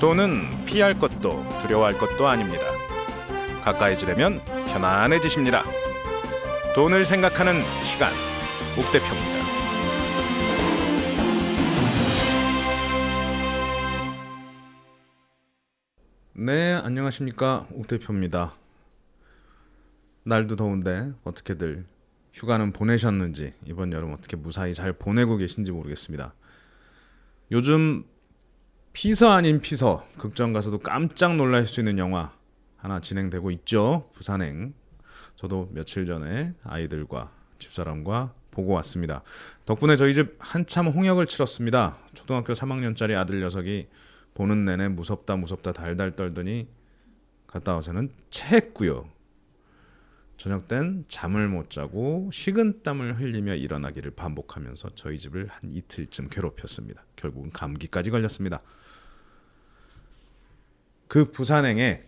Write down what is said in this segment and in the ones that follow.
돈은 피할 것도 두려워할 것도 아닙니다. 가까이 지려면 편안해지십니다. 돈을 생각하는 시간, 옥 대표입니다. 네, 안녕하십니까. 옥 대표입니다. 날도 더운데 어떻게들 휴가는 보내셨는지 이번 여름 어떻게 무사히 잘 보내고 계신지 모르겠습니다. 요즘 피서 아닌 피서 극장 가서도 깜짝 놀랄 수 있는 영화 하나 진행되고 있죠. 부산행. 저도 며칠 전에 아이들과 집사람과 보고 왔습니다. 덕분에 저희 집 한참 홍역을 치렀습니다. 초등학교 3학년짜리 아들 녀석이 보는 내내 무섭다 무섭다 달달 떨더니 갔다 와서는 체했고요. 저녁 땐 잠을 못 자고 식은땀을 흘리며 일어나기를 반복하면서 저희 집을 한 이틀쯤 괴롭혔습니다. 결국은 감기까지 걸렸습니다. 그 부산행에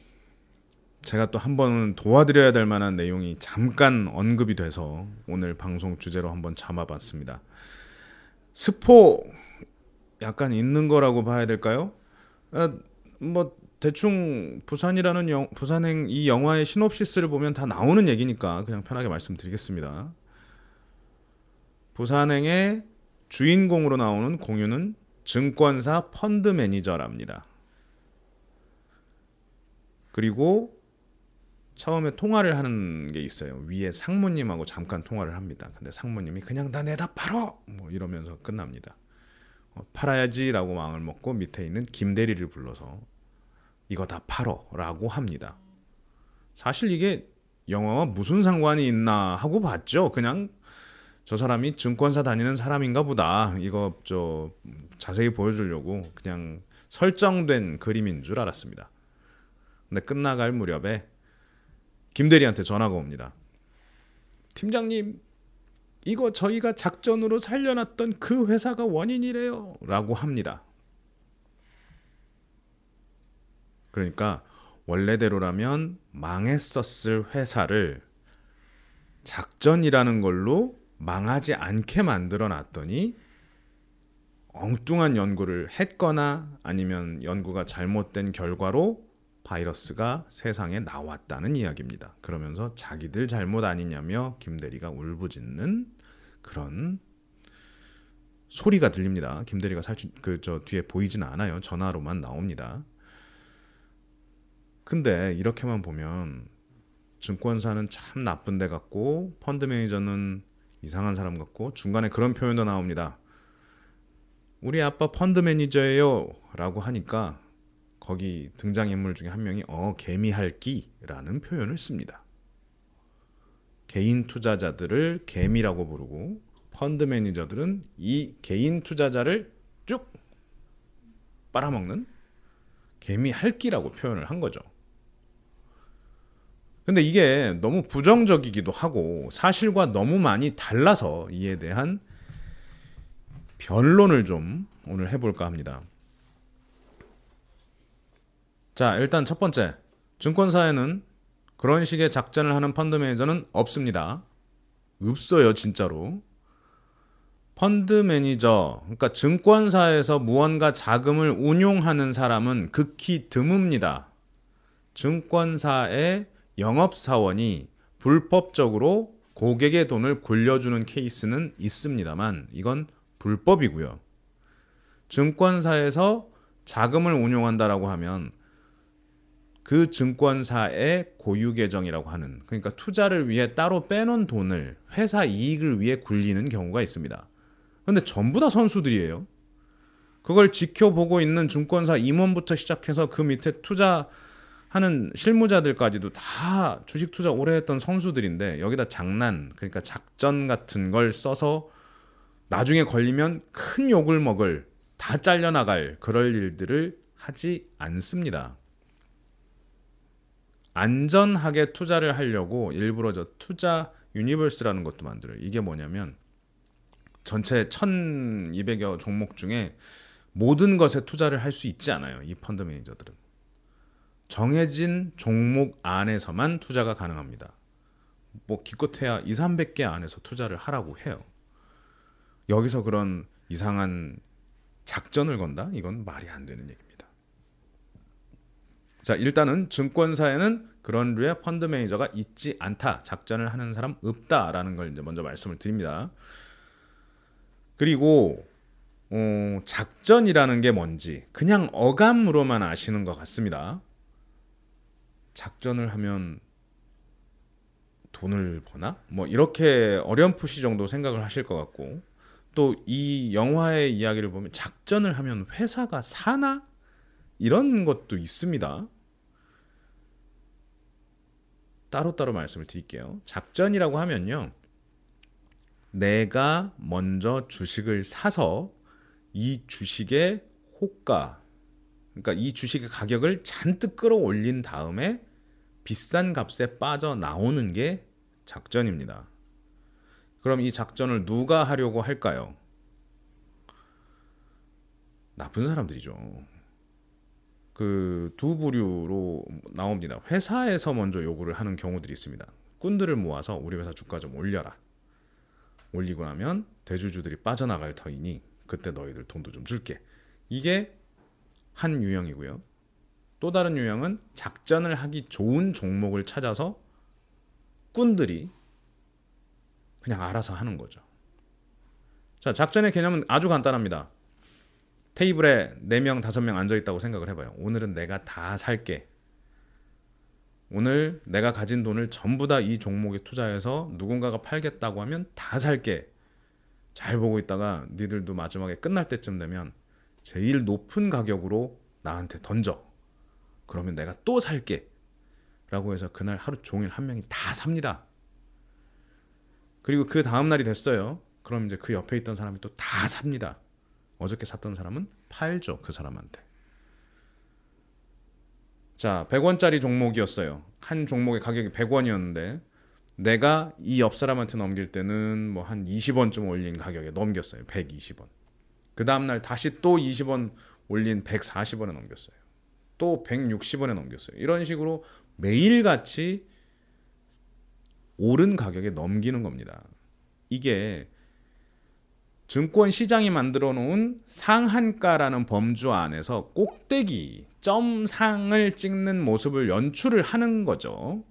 제가 또 한 번은 도와드려야 될 만한 내용이 잠깐 언급이 돼서 오늘 방송 주제로 한번 잡아봤습니다. 스포 약간 있는 거라고 봐야 될까요? 아, 뭐 대충 부산이라는 영, 부산행 이 영화의 시놉시스를 보면 다 나오는 얘기니까 그냥 편하게 말씀드리겠습니다. 부산행의 주인공으로 나오는 공유는 증권사 펀드 매니저랍니다. 그리고 처음에 통화를 하는 게 있어요. 위에 상무님하고 잠깐 통화를 합니다. 근데 상무님이 그냥 다 내다 팔어! 뭐 이러면서 끝납니다. 어, 팔아야지라고 마음을 먹고 밑에 있는 김대리를 불러서 이거 다 팔어라고 합니다. 사실 이게 영화와 무슨 상관이 있나 하고 봤죠. 그냥 저 사람이 증권사 다니는 사람인가 보다. 이거 저 자세히 보여주려고 그냥 설정된 그림인 줄 알았습니다. 근데 끝나갈 무렵에 김대리한테 전화가 옵니다. 팀장님, 이거 저희가 작전으로 살려놨던 그 회사가 원인이래요. 라고 합니다. 그러니까 원래대로라면 망했었을 회사를 작전이라는 걸로 망하지 않게 만들어 놨더니 엉뚱한 연구를 했거나 아니면 연구가 잘못된 결과로 바이러스가 세상에 나왔다는 이야기입니다. 그러면서 자기들 잘못 아니냐며 김대리가 울부짖는 그런 소리가 들립니다. 김대리가 사실 그저 뒤에 보이지는 않아요. 전화로만 나옵니다. 근데 이렇게만 보면 증권사는 참 나쁜 데 같고 펀드 매니저는 이상한 사람 같고 중간에 그런 표현도 나옵니다. 우리 아빠 펀드 매니저예요 라고 하니까 거기 등장인물 중에 한 명이 어 개미할기라는 표현을 씁니다. 개인 투자자들을 개미라고 부르고 펀드 매니저들은 이 개인 투자자를 쭉 빨아먹는 개미할기라고 표현을 한 거죠. 근데 이게 너무 부정적이기도 하고 사실과 너무 많이 달라서 이에 대한 변론을 좀 오늘 해볼까 합니다. 자, 일단 첫 번째. 증권사에는 그런 식의 작전을 하는 펀드 매니저는 없습니다. 없어요, 진짜로. 펀드 매니저, 그러니까 증권사에서 무언가 자금을 운용하는 사람은 극히 드뭅니다. 증권사의 영업사원이 불법적으로 고객의 돈을 굴려주는 케이스는 있습니다만 이건 불법이고요. 증권사에서 자금을 운용한다라고 하면 그 증권사의 고유 계정이라고 하는 그러니까 투자를 위해 따로 빼놓은 돈을 회사 이익을 위해 굴리는 경우가 있습니다. 근데 전부 다 선수들이에요. 그걸 지켜보고 있는 증권사 임원부터 시작해서 그 밑에 투자 하는 실무자들까지도 다 주식 투자 오래 했던 선수들인데 여기다 장난 그러니까 작전 같은 걸 써서 나중에 걸리면 큰 욕을 먹을 다 잘려나갈 그럴 일들을 하지 않습니다. 안전하게 투자를 하려고 일부러 저 투자 universe라는 것도 만들어요. 이게 뭐냐면 전체 1200여 종목 중에 모든 것에 투자를 할 수 있지 않아요. 이 펀드 매니저들은. 정해진 종목 안에서만 투자가 가능합니다. 뭐 기껏해야 2, 300개 안에서 투자를 하라고 해요. 여기서 그런 이상한 작전을 건다? 이건 말이 안 되는 얘기입니다. 자, 일단은 증권사에는 그런 류의 펀드 매니저가 있지 않다. 작전을 하는 사람 없다라는 걸 이제 먼저 말씀을 드립니다. 그리고 어, 작전이라는 게 뭔지 그냥 어감으로만 아시는 것 같습니다. 작전을 하면 돈을 버나? 뭐 이렇게 어렴풋이 정도 생각을 하실 것 같고 또 이 영화의 이야기를 보면 작전을 하면 회사가 사나? 이런 것도 있습니다. 따로따로 말씀을 드릴게요. 작전이라고 하면요. 내가 먼저 주식을 사서 이 주식의 호가, 그러니까 이 주식의 가격을 잔뜩 끌어올린 다음에 비싼 값에 빠져나오는 게 작전입니다. 그럼 이 작전을 누가 하려고 할까요? 나쁜 사람들이죠. 그 두 부류로 나옵니다. 회사에서 먼저 요구를 하는 경우들이 있습니다. 꾼들을 모아서 우리 회사 주가 좀 올려라. 올리고 나면 대주주들이 빠져나갈 터이니 그때 너희들 돈도 좀 줄게. 이게 한 유형이고요. 또 다른 유형은 작전을 하기 좋은 종목을 찾아서 꾼들이 그냥 알아서 하는 거죠. 자, 작전의 개념은 아주 간단합니다. 테이블에 4명, 5명 앉아 있다고 생각을 해봐요. 오늘은 내가 다 살게. 오늘 내가 가진 돈을 전부 다 이 종목에 투자해서 누군가가 팔겠다고 하면 다 살게. 잘 보고 있다가 니들도 마지막에 끝날 때쯤 되면 제일 높은 가격으로 나한테 던져. 그러면 내가 또 살게. 라고 해서 그날 하루 종일 한 명이 다 삽니다. 그리고 그 다음 날이 됐어요. 그럼 이제 그 옆에 있던 사람이 또 다 삽니다. 어저께 샀던 사람은 팔죠. 그 사람한테. 자, 100원짜리 종목이었어요. 한 종목의 가격이 100원이었는데 내가 이 옆 사람한테 넘길 때는 뭐 한 20원쯤 올린 가격에 넘겼어요. 120원. 그 다음 날 다시 또 20원 올린 140원에 넘겼어요. 또 160원에 넘겼어요. 이런 식으로 매일같이 오른 가격에 넘기는 겁니다. 이게 증권 시장이 만들어 놓은 상한가라는 범주 안에서 꼭대기 점상을 찍는 모습을 연출을 하는 거죠.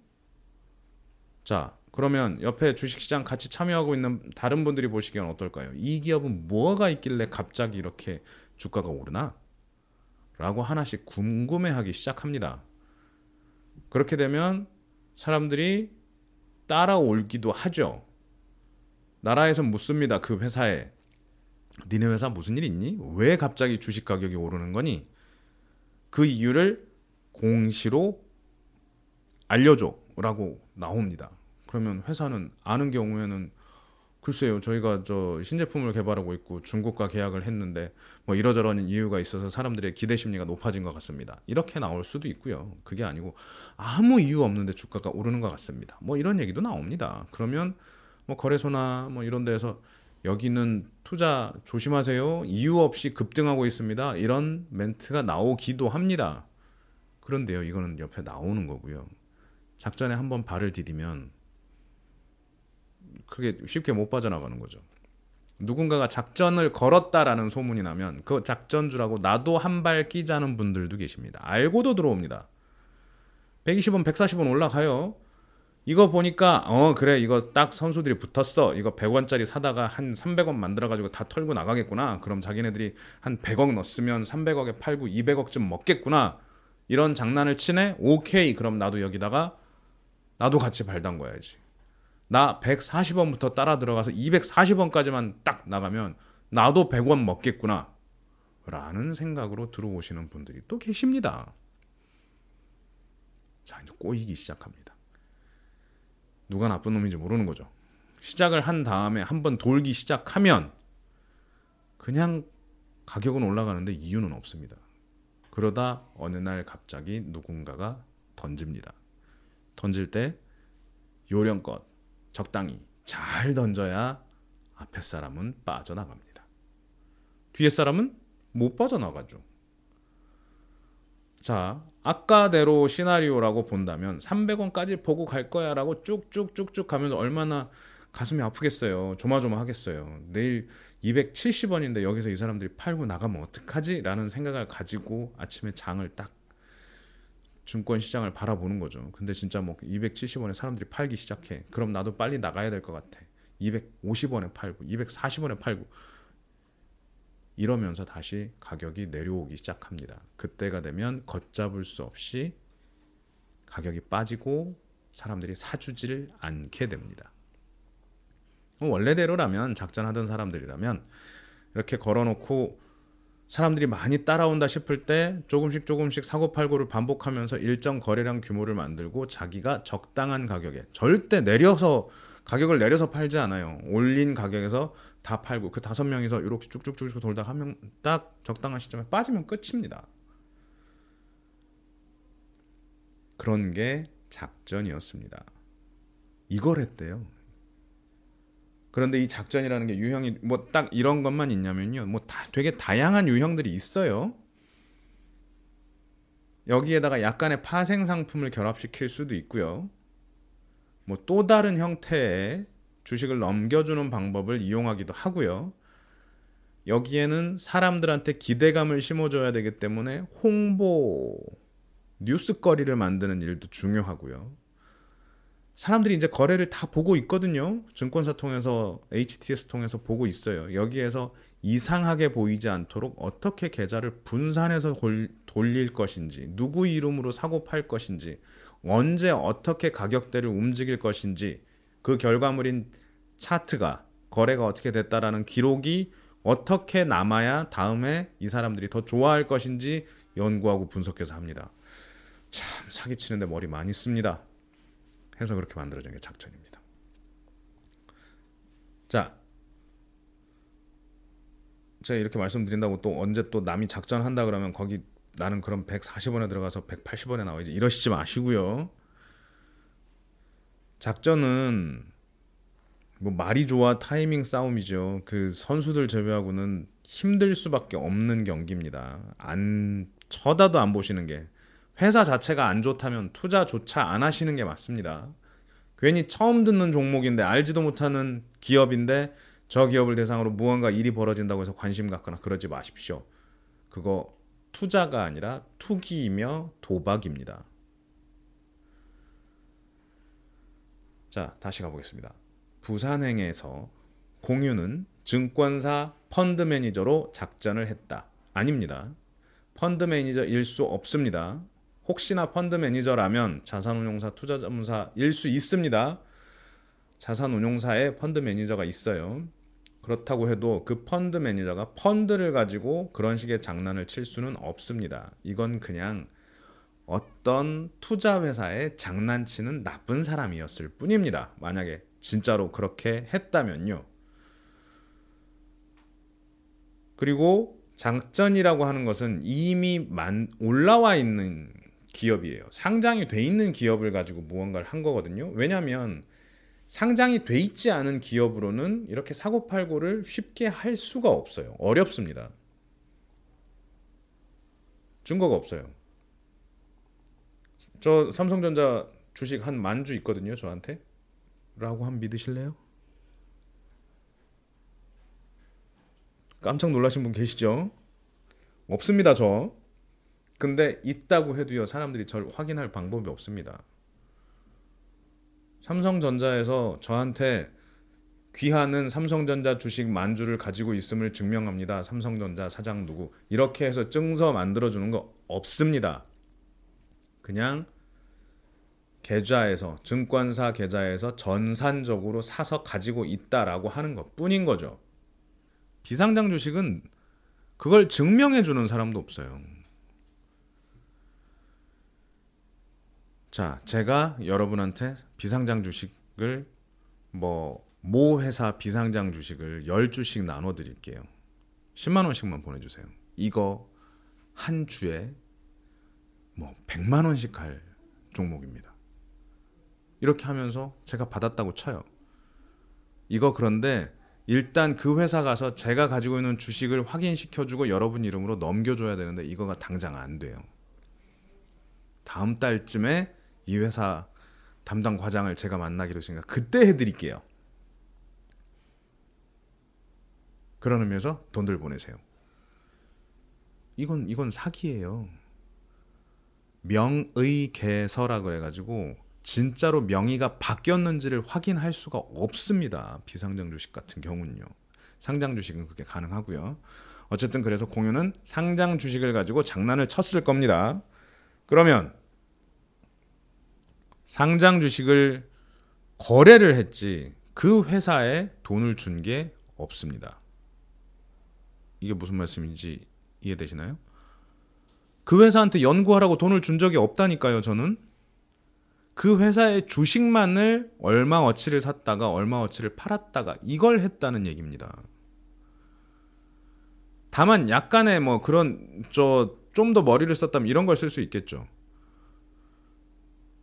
자, 그러면 옆에 주식시장 같이 참여하고 있는 다른 분들이 보시기엔 어떨까요? 이 기업은 뭐가 있길래 갑자기 이렇게 주가가 오르나? 라고 하나씩 궁금해하기 시작합니다. 그렇게 되면 사람들이 따라올기도 하죠. 나라에서 묻습니다. 그 회사에. 니네 회사 무슨 일 있니? 왜 갑자기 주식 가격이 오르는 거니? 그 이유를 공시로 알려줘. 라고 나옵니다. 그러면 회사는 아는 경우에는 글쎄요, 저희가 저 신제품을 개발하고 있고 중국과 계약을 했는데 뭐 이러저런 이유가 있어서 사람들의 기대 심리가 높아진 것 같습니다. 이렇게 나올 수도 있고요. 그게 아니고 아무 이유 없는데 주가가 오르는 것 같습니다. 뭐 이런 얘기도 나옵니다. 그러면 뭐 거래소나 뭐 이런 데에서 여기는 투자 조심하세요. 이유 없이 급등하고 있습니다. 이런 멘트가 나오기도 합니다. 그런데요, 이거는 옆에 나오는 거고요. 작전에 한번 발을 디디면 그게 쉽게 못 빠져나가는 거죠. 누군가가 작전을 걸었다라는 소문이 나면 그 작전주라고 나도 한 발 끼자는 분들도 계십니다. 알고도 들어옵니다. 120원, 140원 올라가요. 이거 보니까 어 그래 이거 딱 선수들이 붙었어. 이거 100원짜리 사다가 한 300원 만들어 가지고 다 털고 나가겠구나. 그럼 자기네들이 한 100억 넣었으면 300억에 팔고 200억쯤 먹겠구나. 이런 장난을 치네. 오케이. 그럼 나도 여기다가 나도 같이 발 담궈야지. 나 140원부터 따라 들어가서 240원까지만 딱 나가면 나도 100원 먹겠구나. 라는 생각으로 들어오시는 분들이 또 계십니다. 자, 이제 꼬이기 시작합니다. 누가 나쁜 놈인지 모르는 거죠. 시작을 한 다음에 한번 돌기 시작하면 그냥 가격은 올라가는데 이유는 없습니다. 그러다 어느 날 갑자기 누군가가 던집니다. 던질 때 요령껏 적당히 잘 던져야 앞에 사람은 빠져나갑니다. 뒤에 사람은 못 빠져나가죠. 자, 아까대로 시나리오라고 본다면 300원까지 보고 갈 거야라고 쭉쭉쭉쭉 가면서 얼마나 가슴이 아프겠어요. 조마조마하겠어요. 내일 270원인데 여기서 이 사람들이 팔고 나가면 어떡하지? 라는 생각을 가지고 아침에 장을 딱 증권 시장을 바라보는 거죠. 근데 진짜 뭐 270원에 사람들이 팔기 시작해. 그럼 나도 빨리 나가야 될 것 같아. 250원에 팔고 240원에 팔고 이러면서 다시 가격이 내려오기 시작합니다. 그때가 되면 걷잡을 수 없이 가격이 빠지고 사람들이 사주지를 않게 됩니다. 원래대로라면 작전하던 사람들이라면 이렇게 걸어놓고 사람들이 많이 따라온다 싶을 때 조금씩 조금씩 사고 팔고를 반복하면서 일정 거래량 규모를 만들고 자기가 적당한 가격에 절대 내려서 가격을 내려서 팔지 않아요. 올린 가격에서 다 팔고 그 다섯 명이서 이렇게 쭉쭉쭉 돌다 한명 딱 적당한 시점에 빠지면 끝입니다. 그런 게 작전이었습니다. 이걸 했대요. 그런데 이 작전이라는 게 유형이 뭐 딱 이런 것만 있냐면요. 뭐 다 되게 다양한 유형들이 있어요. 여기에다가 약간의 파생 상품을 결합시킬 수도 있고요. 뭐 또 다른 형태의 주식을 넘겨주는 방법을 이용하기도 하고요. 여기에는 사람들한테 기대감을 심어줘야 되기 때문에 홍보, 뉴스거리를 만드는 일도 중요하고요. 사람들이 이제 거래를 다 보고 있거든요. 증권사 통해서 HTS 통해서 보고 있어요. 여기에서 이상하게 보이지 않도록 어떻게 계좌를 분산해서 돌릴 것인지, 누구 이름으로 사고 팔 것인지, 언제 어떻게 가격대를 움직일 것인지 그 결과물인 차트가 거래가 어떻게 됐다라는 기록이 어떻게 남아야 다음에 이 사람들이 더 좋아할 것인지 연구하고 분석해서 합니다. 참 사기치는데 머리 많이 씁니다. 해서 그렇게 만들어진 게 작전입니다. 자, 제가 이렇게 말씀드린다고 또 언제 또 남이 작전한다 그러면 거기 나는 그럼 140원에 들어가서 180원에 나와야지 이러시지 마시고요. 작전은 뭐 말이 좋아 타이밍 싸움이죠. 그 선수들 제외하고는 힘들 수밖에 없는 경기입니다. 안 쳐다도 안 보시는 게 회사 자체가 안 좋다면 투자조차 안 하시는 게 맞습니다. 괜히 처음 듣는 종목인데 알지도 못하는 기업인데 저 기업을 대상으로 무언가 일이 벌어진다고 해서 관심 갖거나 그러지 마십시오. 그거 투자가 아니라 투기이며 도박입니다. 자, 다시 가보겠습니다. 부산행에서 공유는 증권사 펀드 매니저로 작전을 했다. 아닙니다. 펀드 매니저일 수 없습니다. 혹시나 펀드 매니저라면 자산운용사 투자자문사일 수 있습니다. 자산운용사에 펀드 매니저가 있어요. 그렇다고 해도 그 펀드 매니저가 펀드를 가지고 그런 식의 장난을 칠 수는 없습니다. 이건 그냥 어떤 투자 회사에 장난치는 나쁜 사람이었을 뿐입니다. 만약에 진짜로 그렇게 했다면요. 그리고 장전이라고 하는 것은 이미 만 올라와 있는 기업이에요. 상장이 돼 있는 기업을 가지고 무언가를 한 거거든요. 왜냐하면 상장이 돼 있지 않은 기업으로는 이렇게 사고 팔고를 쉽게 할 수가 없어요. 어렵습니다. 증거가 없어요. 저 삼성전자 주식 한 만 주 있거든요, 저한테. 라고 한 믿으실래요? 깜짝 놀라신 분 계시죠? 없습니다, 저. 근데 있다고 해도요 사람들이 절 확인할 방법이 없습니다. 삼성전자에서 저한테 귀하는 삼성전자 주식 만주를 가지고 있음을 증명합니다. 삼성전자 사장 누구 이렇게 해서 증서 만들어 주는 거 없습니다. 그냥 계좌에서 증권사 계좌에서 전산적으로 사서 가지고 있다라고 하는 것 뿐인 거죠. 비상장 주식은 그걸 증명해 주는 사람도 없어요. 자, 제가 여러분한테 비상장 주식을 뭐 모 회사 비상장 주식을 10주씩 나눠 드릴게요. 10만 원씩만 보내 주세요. 이거 한 주에 뭐 100만 원씩 갈 종목입니다. 이렇게 하면서 제가 받았다고 쳐요. 이거 그런데 일단 그 회사 가서 제가 가지고 있는 주식을 확인시켜주고 여러분 이름으로 넘겨줘야 되는데 이거가 당장 안 돼요. 다음 달쯤에 이 회사 담당 과장을 제가 만나기로 했으니까 그때 해드릴게요. 그런 의미에서 돈들 보내세요. 이건 이건 사기예요. 명의 개서라 그래가지고 진짜로 명의가 바뀌었는지를 확인할 수가 없습니다. 비상장 주식 같은 경우는요. 상장 주식은 그게 가능하고요. 어쨌든 그래서 공유는 상장 주식을 가지고 장난을 쳤을 겁니다. 그러면 상장 주식을 거래를 했지 그 회사에 돈을 준 게 없습니다. 이게 무슨 말씀인지 이해되시나요? 그 회사한테 연구하라고 돈을 준 적이 없다니까요, 저는. 그 회사의 주식만을 얼마 어치를 샀다가 얼마 어치를 팔았다가 이걸 했다는 얘기입니다. 다만 약간의 뭐 그런 저 좀 더 머리를 썼다면 이런 걸 쓸 수 있겠죠.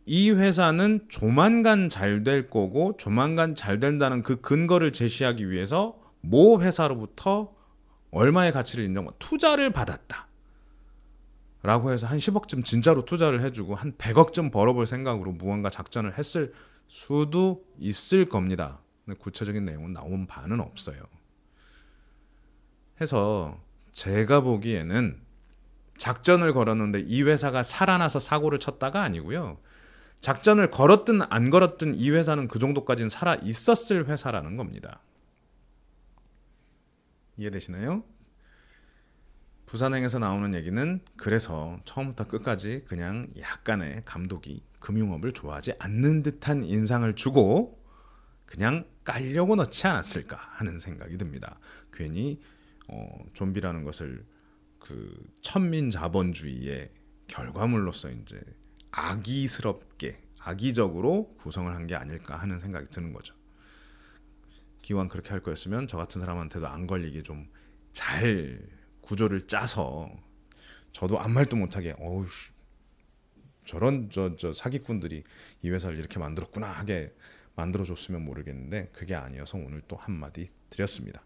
이 회사는 조만간 잘 될 거고 조만간 잘 된다는 그 근거를 제시하기 위해서 모 회사로부터 얼마의 가치를 인정, 투자를 받았다. 라고 해서 한 10억쯤 진짜로 투자를 해주고 한 100억쯤 벌어볼 생각으로 무언가 작전을 했을 수도 있을 겁니다. 구체적인 내용은 나온 바는 없어요. 해서 제가 보기에는 작전을 걸었는데 이 회사가 살아나서 사고를 쳤다가 아니고요. 작전을 걸었든 안 걸었든 이 회사는 그 정도까지는 살아 있었을 회사라는 겁니다. 이해되시나요? 부산행에서 나오는 얘기는 그래서 처음부터 끝까지 그냥 약간의 감독이 금융업을 좋아하지 않는 듯한 인상을 주고 그냥 깔려고 넣지 않았을까 하는 생각이 듭니다. 괜히 어, 좀비라는 것을 그 천민 자본주의의 결과물로서 이제 악의스럽게 악의적으로 구성을 한 게 아닐까 하는 생각이 드는 거죠. 기왕 그렇게 할 거였으면 저 같은 사람한테도 안 걸리게 좀 잘 구조를 짜서 저도 아무 말도 못하게 어우 저런 저 저 사기꾼들이 이 회사를 이렇게 만들었구나 하게 만들어 줬으면 모르겠는데 그게 아니어서 오늘 또 한마디 드렸습니다.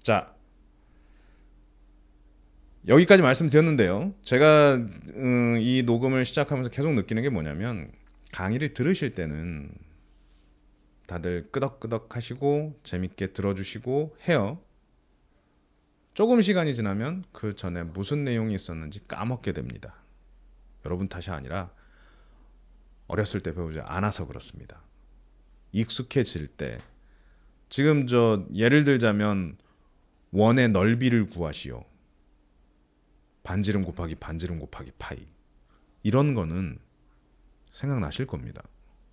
자 여기까지 말씀드렸는데요. 제가 음, 이 녹음을 시작하면서 계속 느끼는 게 뭐냐면 강의를 들으실 때는 다들 끄덕끄덕 하시고 재밌게 들어주시고 해요. 조금 시간이 지나면 그 전에 무슨 내용이 있었는지 까먹게 됩니다. 여러분 탓이 아니라 어렸을 때 배우지 않아서 그렇습니다. 익숙해질 때 지금 저 예를 들자면 원의 넓이를 구하시오. 반지름 곱하기 반지름 곱하기 파이. 이런 거는 생각나실 겁니다.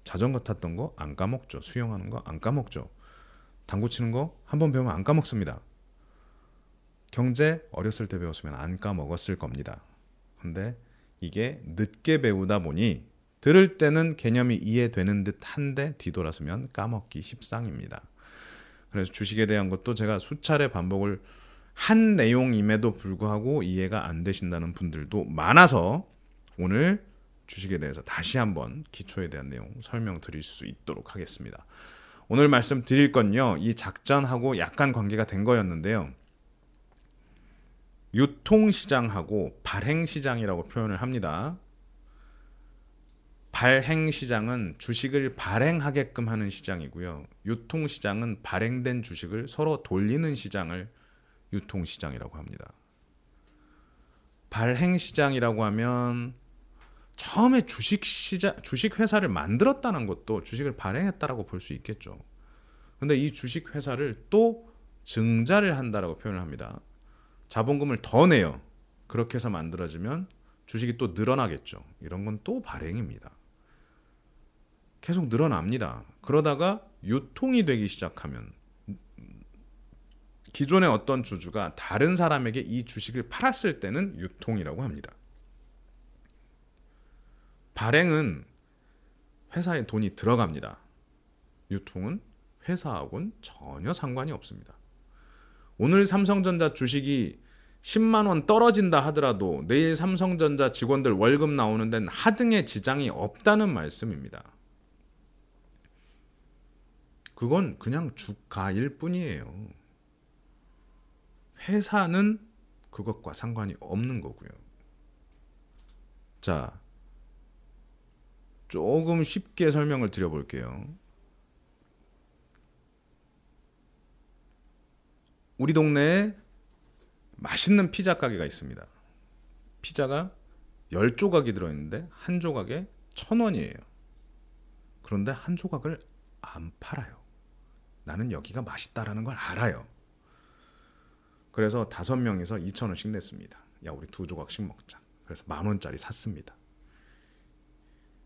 자전거 탔던 거 안 까먹죠. 수영하는 거 안 까먹죠. 당구 치는 거 한 번 배우면 안 까먹습니다. 경제 어렸을 때 배웠으면 안 까먹었을 겁니다. 근데 이게 늦게 배우다 보니 들을 때는 개념이 이해되는 듯 한데 뒤돌아서면 까먹기 십상입니다. 그래서 주식에 대한 것도 제가 수차례 반복을 한 내용임에도 불구하고 이해가 안 되신다는 분들도 많아서 오늘 주식에 대해서 다시 한번 기초에 대한 내용 설명드릴 수 있도록 하겠습니다. 오늘 말씀드릴 건요. 이 작전하고 약간 관계가 된 거였는데요. 유통시장하고 발행시장이라고 표현을 합니다. 발행시장은 주식을 발행하게끔 하는 시장이고요. 유통시장은 발행된 주식을 서로 돌리는 시장을 유통시장이라고 합니다. 발행시장이라고 하면 처음에 주식 시장 주식 회사를 만들었다는 것도 주식을 발행했다라고 볼 수 있겠죠. 근데 이 주식 회사를 또 증자를 한다라고 표현을 합니다. 자본금을 더 내요. 그렇게 해서 만들어지면 주식이 또 늘어나겠죠. 이런 건 또 발행입니다. 계속 늘어납니다. 그러다가 유통이 되기 시작하면 기존의 어떤 주주가 다른 사람에게 이 주식을 팔았을 때는 유통이라고 합니다. 발행은 회사에 돈이 들어갑니다. 유통은 회사하고는 전혀 상관이 없습니다. 오늘 삼성전자 주식이 10만 원 떨어진다 하더라도 내일 삼성전자 직원들 월급 나오는 데는 하등의 지장이 없다는 말씀입니다. 그건 그냥 주가일 뿐이에요. 회사는 그것과 상관이 없는 거고요. 자, 조금 쉽게 설명을 드려볼게요. 우리 동네에 맛있는 피자 가게가 있습니다. 피자가 열 조각이 들어있는데 한 조각에 천 원이에요. 그런데 한 조각을 안 팔아요. 나는 여기가 맛있다라는 걸 알아요. 그래서 다섯 명이서 2천 원씩 냈습니다. 야 우리 두 조각씩 먹자. 그래서 만 원짜리 샀습니다.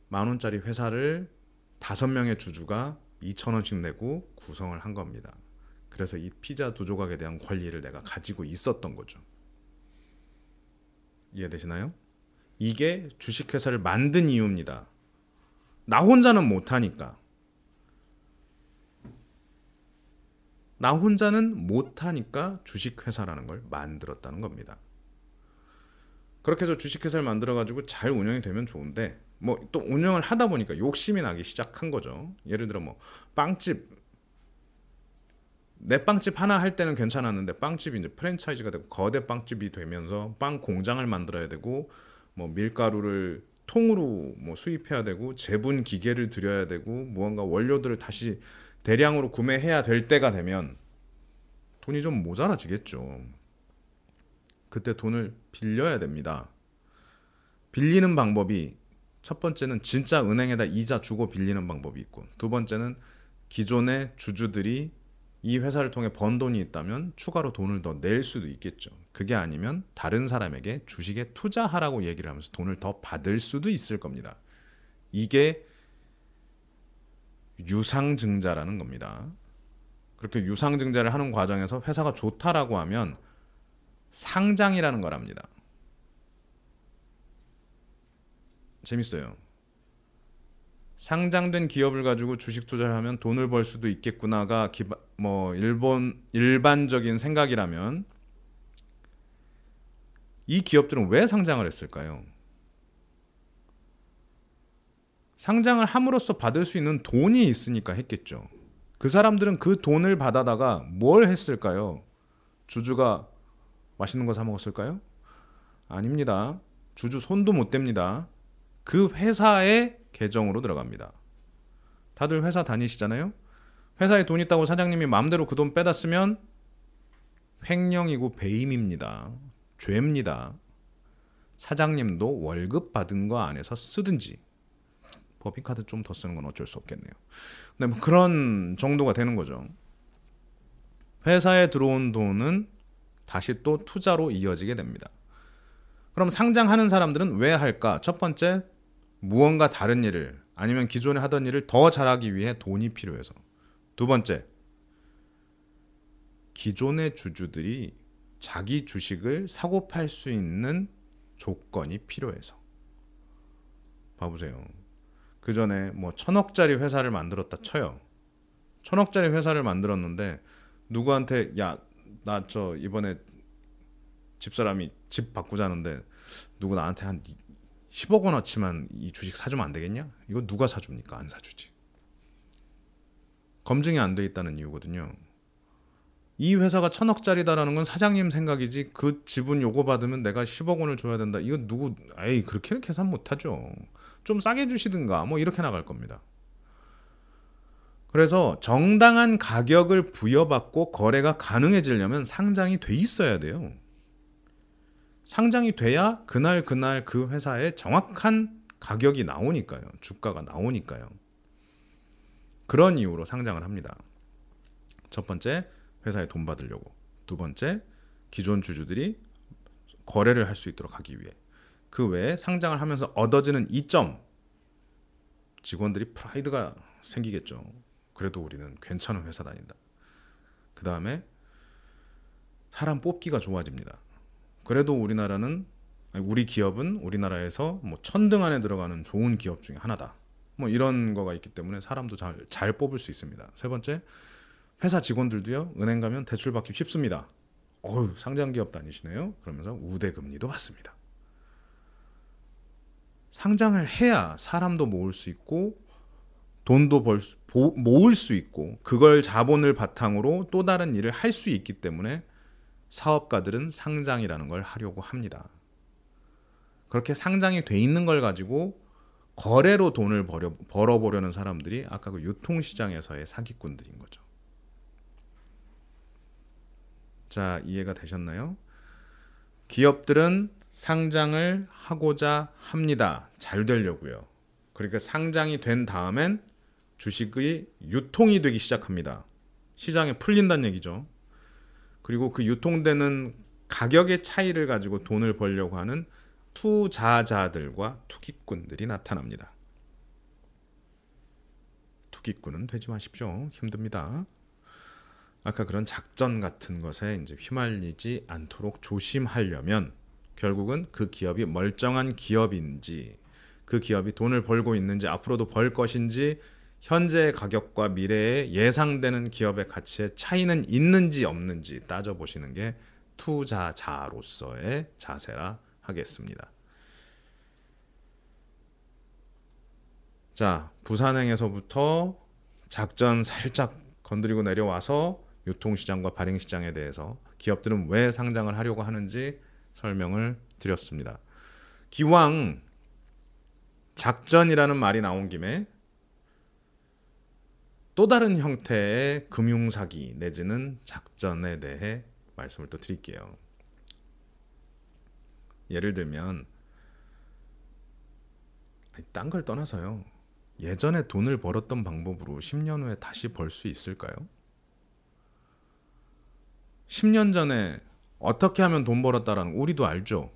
만 원짜리 회사를 다섯 명의 주주가 2천 원씩 내고 구성을 한 겁니다. 그래서 이 피자 두 조각에 대한 권리를 내가 가지고 있었던 거죠. 이해되시나요? 이게 주식회사를 만든 이유입니다. 나 혼자는 못하니까. 나 혼자는 못하니까 주식회사라는 걸 만들었다는 겁니다. 그렇게 해서 주식회사를 만들어가지고 잘 운영이 되면 좋은데 뭐 또 운영을 하다 보니까 욕심이 나기 시작한 거죠. 예를 들어 뭐 빵집 내 빵집 하나 할 때는 괜찮았는데 빵집이 이제 프랜차이즈가 되고 거대 빵집이 되면서 빵 공장을 만들어야 되고 뭐 밀가루를 통으로 뭐 수입해야 되고 제분 기계를 들여야 되고 무언가 원료들을 다시 대량으로 구매해야 될 때가 되면 돈이 좀 모자라지겠죠. 그때 돈을 빌려야 됩니다. 빌리는 방법이 첫 번째는 진짜 은행에다 이자 주고 빌리는 방법이 있고 두 번째는 기존의 주주들이 이 회사를 통해 번 돈이 있다면 추가로 돈을 더 낼 수도 있겠죠. 그게 아니면 다른 사람에게 주식에 투자하라고 얘기를 하면서 돈을 더 받을 수도 있을 겁니다. 이게 유상증자라는 겁니다. 그렇게 유상증자를 하는 과정에서 회사가 좋다라고 하면 상장이라는 거랍니다. 재밌어요. 상장된 기업을 가지고 주식 투자를 하면 돈을 벌 수도 있겠구나가 기바, 뭐 일본 일반적인 생각이라면 이 기업들은 왜 상장을 했을까요? 상장을 함으로써 받을 수 있는 돈이 있으니까 했겠죠. 그 사람들은 그 돈을 받아다가 뭘 했을까요? 주주가 맛있는 거 사 먹었을까요? 아닙니다. 주주 손도 못 댑니다. 그 회사의 계정으로 들어갑니다. 다들 회사 다니시잖아요? 회사에 돈 있다고 사장님이 마음대로 그 돈 빼다 쓰면 횡령이고 배임입니다. 죄입니다. 사장님도 월급 받은 거 안에서 쓰든지 법인카드 좀 더 쓰는 건 어쩔 수 없겠네요. 근데 뭐 그런 정도가 되는 거죠. 회사에 들어온 돈은 다시 또 투자로 이어지게 됩니다. 그럼 상장하는 사람들은 왜 할까? 첫 번째, 무언가 다른 일을 아니면 기존에 하던 일을 더 잘하기 위해 돈이 필요해서. 두 번째, 기존의 주주들이 자기 주식을 사고 팔 수 있는 조건이 필요해서. 봐보세요. 그 전에 뭐 천억짜리 회사를 만들었다 쳐요. 천억짜리 회사를 만들었는데 누구한테 야 나 저 이번에 집사람이 집 바꾸자는데 누구 나한테 한 10억 원어치만 이 주식 사주면 안 되겠냐? 이거 누가 사줍니까? 안 사주지. 검증이 안 돼 있다는 이유거든요. 이 회사가 천억짜리다라는 건 사장님 생각이지 그 지분 요구 받으면 내가 10억 원을 줘야 된다. 이거 누구 에이 그렇게는 계산 못 하죠. 좀 싸게 주시든가 뭐 이렇게 나갈 겁니다. 그래서 정당한 가격을 부여받고 거래가 가능해지려면 상장이 돼 있어야 돼요. 상장이 돼야 그날 그날 그 회사의 정확한 가격이 나오니까요. 주가가 나오니까요. 그런 이유로 상장을 합니다. 첫 번째, 회사에 돈 받으려고. 두 번째, 기존 주주들이 거래를 할 수 있도록 하기 위해. 그 외에 상장을 하면서 얻어지는 이점 직원들이 프라이드가 생기겠죠. 그래도 우리는 괜찮은 회사 다닌다. 그 다음에 사람 뽑기가 좋아집니다. 그래도 우리나라는 우리 기업은 우리나라에서 뭐 천등 안에 들어가는 좋은 기업 중에 하나다. 뭐 이런 거가 있기 때문에 사람도 잘, 잘 뽑을 수 있습니다. 세 번째, 회사 직원들도요, 은행 가면 대출 받기 쉽습니다. 어휴, 상장 기업 다니시네요. 그러면서 우대 금리도 받습니다. 상장을 해야 사람도 모을 수 있고 돈도 벌 수, 모을 수 있고 그걸 자본을 바탕으로 또 다른 일을 할 수 있기 때문에 사업가들은 상장이라는 걸 하려고 합니다. 그렇게 상장이 돼 있는 걸 가지고 거래로 돈을 벌여, 벌어보려는 사람들이 아까 그 유통시장에서의 사기꾼들인 거죠. 자, 이해가 되셨나요? 기업들은 상장을 하고자 합니다. 잘 되려고요. 그러니까 상장이 된 다음엔 주식의 유통이 되기 시작합니다. 시장에 풀린다는 얘기죠. 그리고 그 유통되는 가격의 차이를 가지고 돈을 벌려고 하는 투자자들과 투기꾼들이 나타납니다. 투기꾼은 되지 마십시오. 힘듭니다. 아까 그런 작전 같은 것에 이제 휘말리지 않도록 조심하려면 결국은 그 기업이 멀쩡한 기업인지 그 기업이 돈을 벌고 있는지 앞으로도 벌 것인지 현재 가격과 미래에 예상되는 기업의 가치에 차이는 있는지 없는지 따져보시는 게 투자자로서의 자세라 하겠습니다. 자, 부산행에서부터 작전 살짝 건드리고 내려와서 유통시장과 발행시장에 대해서 기업들은 왜 상장을 하려고 하는지 설명을 드렸습니다. 기왕 작전이라는 말이 나온 김에 또 다른 형태의 금융사기 내지는 작전에 대해 말씀을 또 드릴게요. 예를 들면 딴 걸 떠나서요. 예전에 돈을 벌었던 방법으로 10년 후에 다시 벌 수 있을까요? 10년 전에 어떻게 하면 돈 벌었다라는 우리도 알죠.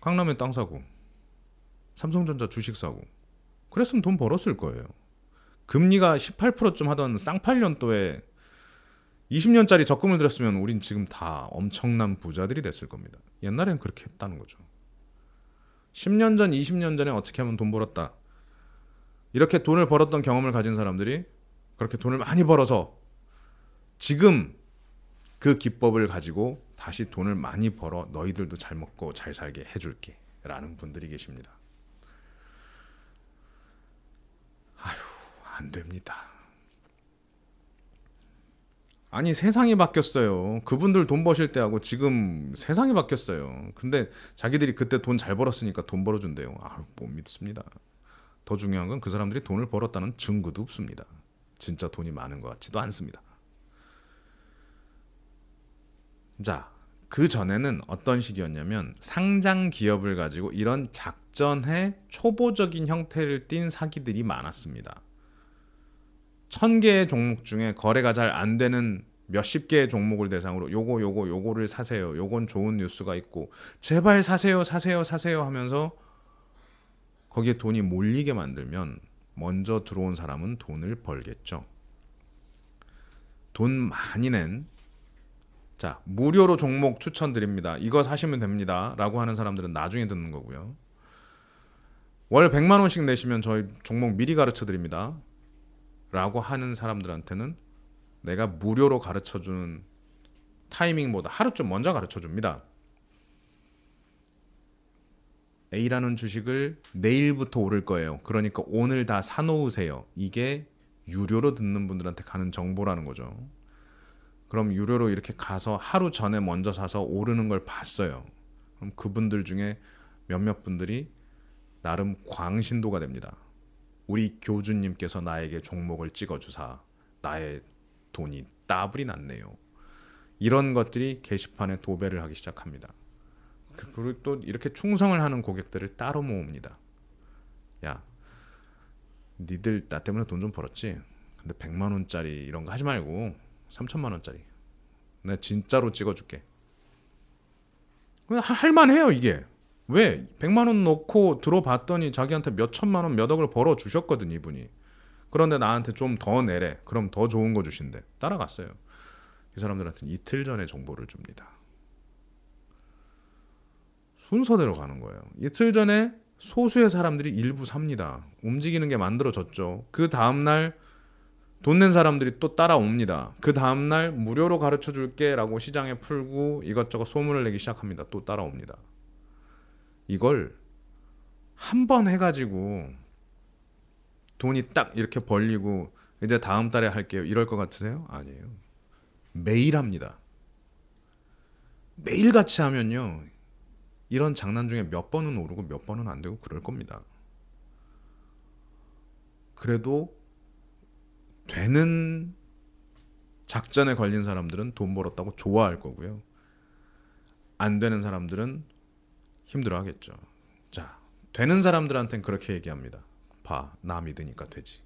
강남에 땅 사고 삼성전자 주식 사고 그랬으면 돈 벌었을 거예요. 금리가 18%쯤 하던 쌍팔년도에 20년짜리 적금을 들였으면 우린 지금 다 엄청난 부자들이 됐을 겁니다. 옛날엔 그렇게 했다는 거죠. 10년 전, 20년 전에 어떻게 하면 돈 벌었다. 이렇게 돈을 벌었던 경험을 가진 사람들이 그렇게 돈을 많이 벌어서 지금 그 기법을 가지고 다시 돈을 많이 벌어 너희들도 잘 먹고 잘 살게 해줄게 라는 분들이 계십니다. 아휴, 안 됩니다. 아니 세상이 바뀌었어요. 그분들 돈 버실 때하고 지금 세상이 바뀌었어요. 근데 자기들이 그때 돈 잘 벌었으니까 돈 벌어준대요. 아유 못 믿습니다. 더 중요한 건 그 사람들이 돈을 벌었다는 증거도 없습니다. 진짜 돈이 많은 것 같지도 않습니다. 자, 그 전에는 어떤 식이었냐면 상장 기업을 가지고 이런 작전의 초보적인 형태를 띈 사기들이 많았습니다. 천 개의 종목 중에 거래가 잘 안 되는 몇십 개의 종목을 대상으로 요거 요거 요거를 사세요. 요건 좋은 뉴스가 있고 제발 사세요 사세요 사세요 하면서 거기에 돈이 몰리게 만들면 먼저 들어온 사람은 돈을 벌겠죠. 돈 많이 낸 자, 무료로 종목 추천드립니다. 이거 사시면 됩니다. 라고 하는 사람들은 나중에 듣는 거고요. 월 100만 원씩 내시면 저희 종목 미리 가르쳐 드립니다. 라고 하는 사람들한테는 내가 무료로 가르쳐 주는 타이밍보다 하루 좀 먼저 가르쳐 줍니다. A라는 주식을 내일부터 오를 거예요. 그러니까 오늘 다 사놓으세요. 이게 유료로 듣는 분들한테 가는 정보라는 거죠. 그럼 유료로 이렇게 가서 하루 전에 먼저 사서 오르는 걸 봤어요. 그럼 그분들 중에 몇몇 분들이 나름 광신도가 됩니다. 우리 교주님께서 나에게 종목을 찍어주사 나의 돈이 따블이 났네요. 이런 것들이 게시판에 도배를 하기 시작합니다. 그, 그리고 또 이렇게 충성을 하는 고객들을 따로 모읍니다. 야, 니들 나 때문에 돈 좀 벌었지. 근데 100만 원짜리 이런 거 하지 말고 3천만 원짜리. 내가 진짜로 찍어줄게. 할만해요 이게. 왜? 100만 원 넣고 들어봤더니 자기한테 몇 천만 원, 몇 억을 벌어 주셨거든, 이분이. 그런데 나한테 좀 더 내래. 그럼 더 좋은 거 주신대. 따라갔어요. 이 사람들한테는 이틀 전에 정보를 줍니다. 순서대로 가는 거예요. 이틀 전에 소수의 사람들이 일부 삽니다. 움직이는 게 만들어졌죠. 그 다음날 돈 낸 사람들이 또 따라옵니다. 그 다음날 무료로 가르쳐 줄게 라고 시장에 풀고 이것저것 소문을 내기 시작합니다. 또 따라옵니다. 이걸 한 번 해가지고 돈이 딱 이렇게 벌리고 이제 다음 달에 할게요. 이럴 것 같으세요? 아니에요. 매일 합니다. 매일 같이 하면요. 이런 장난 중에 몇 번은 오르고 몇 번은 안 되고 그럴 겁니다. 그래도 되는 작전에 걸린 사람들은 돈 벌었다고 좋아할 거고요. 안 되는 사람들은 힘들어 하겠죠. 자, 되는 사람들한테는 그렇게 얘기합니다. 봐, 나 믿으니까 되지.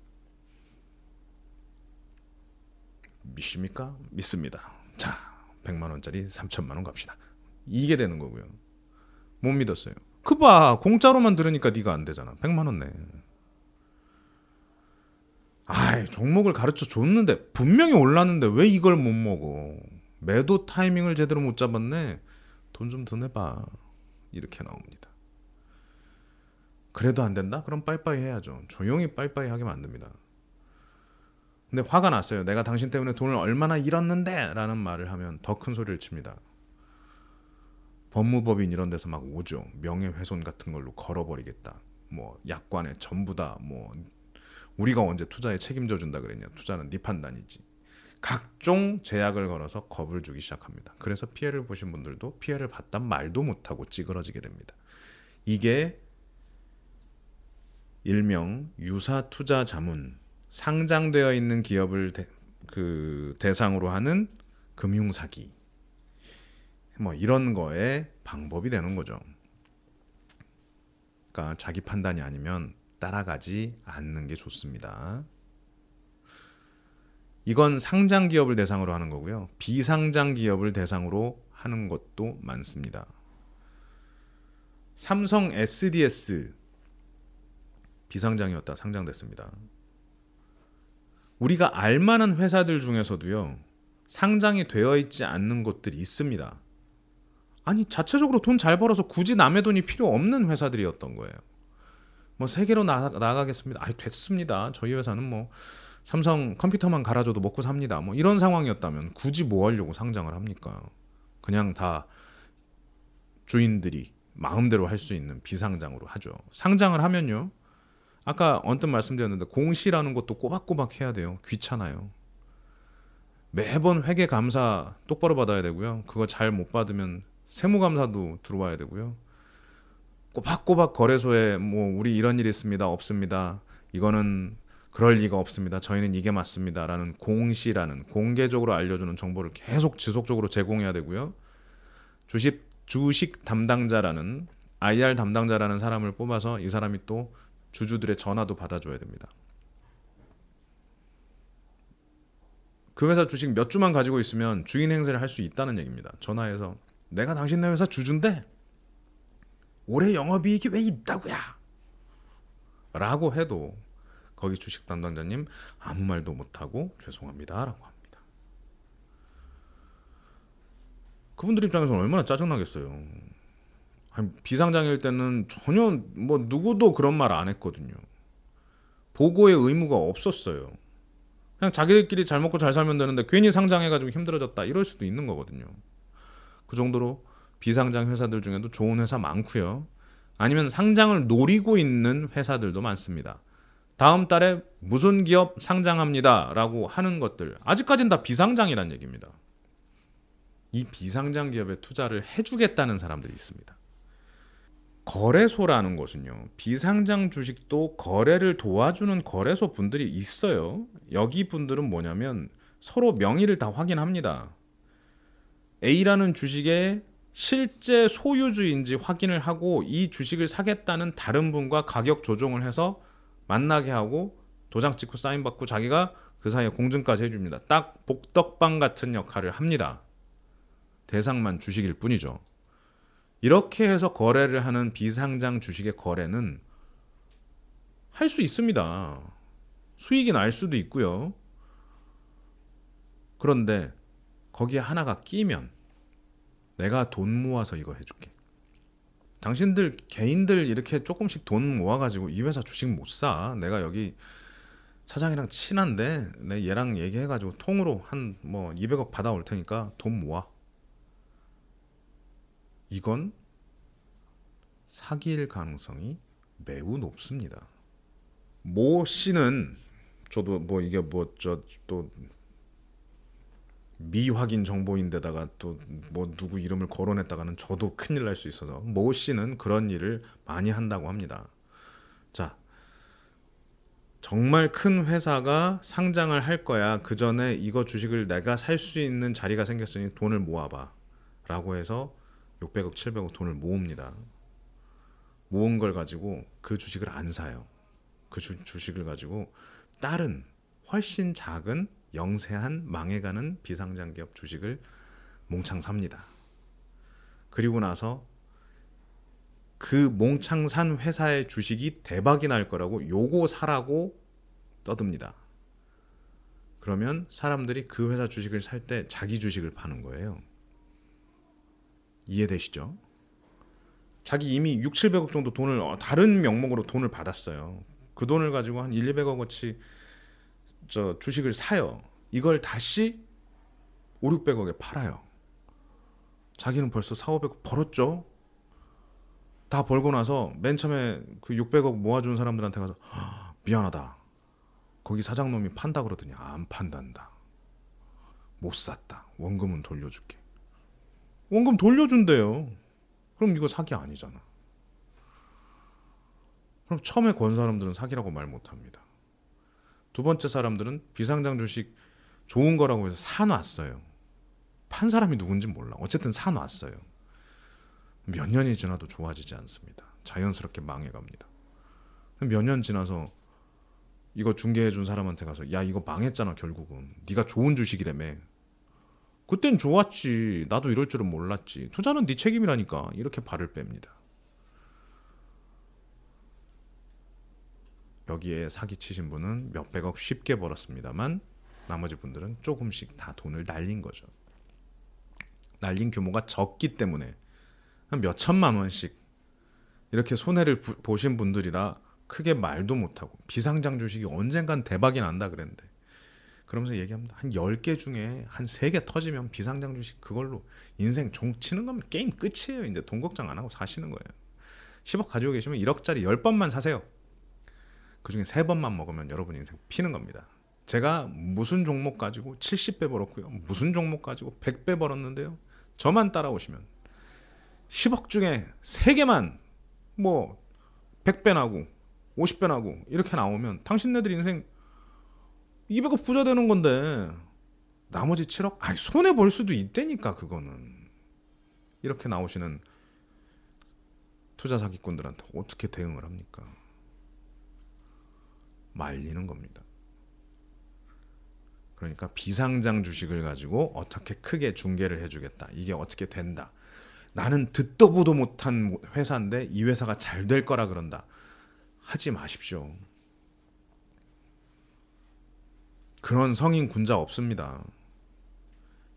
믿습니까? 믿습니다. 자, 100만 원짜리 3천만 원 갑시다. 이게 되는 거고요. 못 믿었어요. 그 봐, 공짜로만 들으니까 네가 안 되잖아. 100만 원 내. 아이, 종목을 가르쳐 줬는데 분명히 올랐는데 왜 이걸 못 먹어? 매도 타이밍을 제대로 못 잡았네. 돈 좀 더 내봐. 이렇게 나옵니다. 그래도 안 된다? 그럼 빠이빠이 해야죠. 조용히 빠이빠이 하게 만듭니다. 근데 화가 났어요. 내가 당신 때문에 돈을 얼마나 잃었는데? 라는 말을 하면 더 큰 소리를 칩니다. 법무법인 이런 데서 막 오죠. 명예훼손 같은 걸로 걸어버리겠다. 뭐 약관에 전부 다뭐 우리가 언제 투자에 책임져 준다 그랬냐. 투자는 네 판단이지. 각종 제약을 걸어서 겁을 주기 시작합니다. 그래서 피해를 보신 분들도 피해를 봤단 말도 못하고 찌그러지게 됩니다. 이게 일명 유사 투자 자문 상장되어 있는 기업을 대, 그 대상으로 하는 금융 사기 뭐 이런 거에 방법이 되는 거죠. 그러니까 자기 판단이 아니면 따라가지 않는 게 좋습니다. 이건 상장 기업을 대상으로 하는 거고요. 비상장 기업을 대상으로 하는 것도 많습니다. 삼성 SDS 비상장이었다 상장됐습니다. 우리가 알만한 회사들 중에서도요. 상장이 되어 있지 않는 곳들이 있습니다. 아니 자체적으로 돈 잘 벌어서 굳이 남의 돈이 필요 없는 회사들이었던 거예요. 뭐 세계로 나, 나가겠습니다. 아 됐습니다. 저희 회사는 뭐 삼성 컴퓨터만 갈아줘도 먹고 삽니다. 뭐 이런 상황이었다면 굳이 뭐 하려고 상장을 합니까? 그냥 다 주인들이 마음대로 할 수 있는 비상장으로 하죠. 상장을 하면요. 아까 언뜻 말씀드렸는데 공시라는 것도 꼬박꼬박 해야 돼요. 귀찮아요. 매번 회계 감사 똑바로 받아야 되고요. 그거 잘 못 받으면 세무 감사도 들어와야 되고요. 꼬박꼬박 거래소에 뭐 우리 이런 일 있습니다. 없습니다. 이거는 그럴 리가 없습니다. 저희는 이게 맞습니다라는 공시라는 공개적으로 알려주는 정보를 계속 지속적으로 제공해야 되고요. 주식 주식 담당자라는 IR 담당자라는 사람을 뽑아서 이 사람이 또 주주들의 전화도 받아줘야 됩니다. 그 회사 주식 몇 주만 가지고 있으면 주인 행세를 할 수 있다는 얘기입니다. 전화해서 내가 당신네 회사 주주인데 올해 영업이익이 왜 있다고야? 라고 해도 거기 주식 담당자님 아무 말도 못하고 죄송합니다라고 합니다. 그분들 입장에서는 얼마나 짜증나겠어요. 비상장일 때는 전혀 뭐 누구도 그런 말 안 했거든요. 보고의 의무가 없었어요. 그냥 자기들끼리 잘 먹고 잘 살면 되는데 괜히 상장해가지고 힘들어졌다 이럴 수도 있는 거거든요. 그 정도로 비상장 회사들 중에도 좋은 회사 많고요. 아니면 상장을 노리고 있는 회사들도 많습니다. 다음 달에 무슨 기업 상장합니다라고 하는 것들 아직까지는 다 비상장이란 얘기입니다. 이 비상장 기업에 투자를 해주겠다는 사람들이 있습니다. 거래소라는 것은요, 비상장 주식도 거래를 do와주는 거래소 분들이 있어요. 여기 분들은 뭐냐면 서로 명의를 다 확인합니다. A라는 주식의 실제 소유주인지 확인을 하고 이 주식을 사겠다는 다른 분과 가격 조정을 해서 만나게 하고 도장 찍고 사인 받고 자기가 그 사이에 공증까지 해줍니다. 딱 복덕방 같은 역할을 합니다. 대상만 주식일 뿐이죠. 이렇게 해서 거래를 하는 비상장 주식의 거래는 할 수 있습니다. 수익이 날 수도 있고요. 그런데 거기에 하나가 끼면 내가 돈 모아서 이거 해줄게. 당신들 개인들 이렇게 조금씩 돈 모아가지고 이 회사 주식 못 사. 내가 여기 사장이랑 친한데 내 얘랑 얘기해가지고 통으로 한 뭐 200억 받아올 테니까 돈 모아. 이건 사기일 가능성이 매우 높습니다. 모 씨는 저도 뭐 이게 뭐 저 또 미확인 정보인데다가 또 뭐 누구 이름을 거론했다가는 저도 큰일 날 수 있어서 모 씨는 그런 일을 많이 한다고 합니다. 자, 정말 큰 회사가 상장을 할 거야. 그 전에 이거 주식을 내가 살 수 있는 자리가 생겼으니 돈을 모아봐. 라고 해서 600억, 700억 돈을 모읍니다. 모은 걸 가지고 그 주식을 안 사요. 그 주, 주식을 가지고 다른 훨씬 작은 영세한 망해가는 비상장 기업 주식을 몽창 삽니다. 그리고 나서 그 몽창 산 회사의 주식이 대박이 날 거라고 요거 사라고 떠듭니다. 그러면 사람들이 그 회사 주식을 살 때 자기 주식을 파는 거예요. 이해되시죠? 자기 이미 6, 700억 정도 돈을 어, 다른 명목으로 돈을 받았어요. 그 돈을 가지고 한 1, 200억어치 저 주식을 사요. 이걸 다시 5, 600억에 팔아요. 자기는 벌써 4, 500억 벌었죠. 다 벌고 나서 맨 처음에 그 600억 모아준 사람들한테 가서 미안하다. 거기 사장놈이 판다 그러더니 안 판단다. 못 샀다. 원금은 돌려줄게. 원금 돌려준대요. 그럼 이거 사기 아니잖아. 그럼 처음에 건 사람들은 사기라고 말 못합니다. 두 번째 사람들은 비상장 주식 좋은 거라고 해서 사놨어요. 판 사람이 누군지 몰라. 어쨌든 사놨어요. 몇 년이 지나도 좋아지지 않습니다. 자연스럽게 망해갑니다. 몇 년 지나서 이거 중개해 준 사람한테 가서 야 이거 망했잖아 결국은 네가 좋은 주식이라며 그땐 좋았지 나도 이럴 줄은 몰랐지 투자는 네 책임이라니까 이렇게 발을 뺍니다 여기에 사기치신 분은 몇백억 쉽게 벌었습니다만 나머지 분들은 조금씩 다 돈을 날린 거죠. 날린 규모가 적기 때문에 한몇 천만 원씩 이렇게 손해를 부, 보신 분들이라 크게 말도 못하고 비상장 주식이 언젠간 대박이 난다 그랬는데 그러면서 얘기합니다. 한 10개 중에 한 3개 터지면 비상장 주식 그걸로 인생 종 치는 겁니다. 게임 끝이에요. 이제 돈 걱정 안 하고 사시는 거예요. 10억 가지고 계시면 1억짜리 10번만 사세요. 그 중에 3번만 먹으면 여러분 인생 피는 겁니다. 제가 무슨 종목 가지고 70배 벌었고요. 무슨 종목 가지고 100배 벌었는데요. 저만 따라오시면 10억 중에 3개만 뭐 100배 나고 50배 나고 이렇게 나오면 당신네들 인생 200억 부자 되는 건데 나머지 7억 아니 손해 볼 수도 있다니까 그거는 이렇게 나오시는 투자 사기꾼들한테 어떻게 대응을 합니까? 말리는 겁니다. 그러니까 비상장 주식을 가지고 어떻게 크게 중개를 해주겠다. 이게 어떻게 된다. 나는 듣도 보도 못한 회사인데 이 회사가 잘 될 거라 그런다. 하지 마십시오. 그런 성인 군자 없습니다.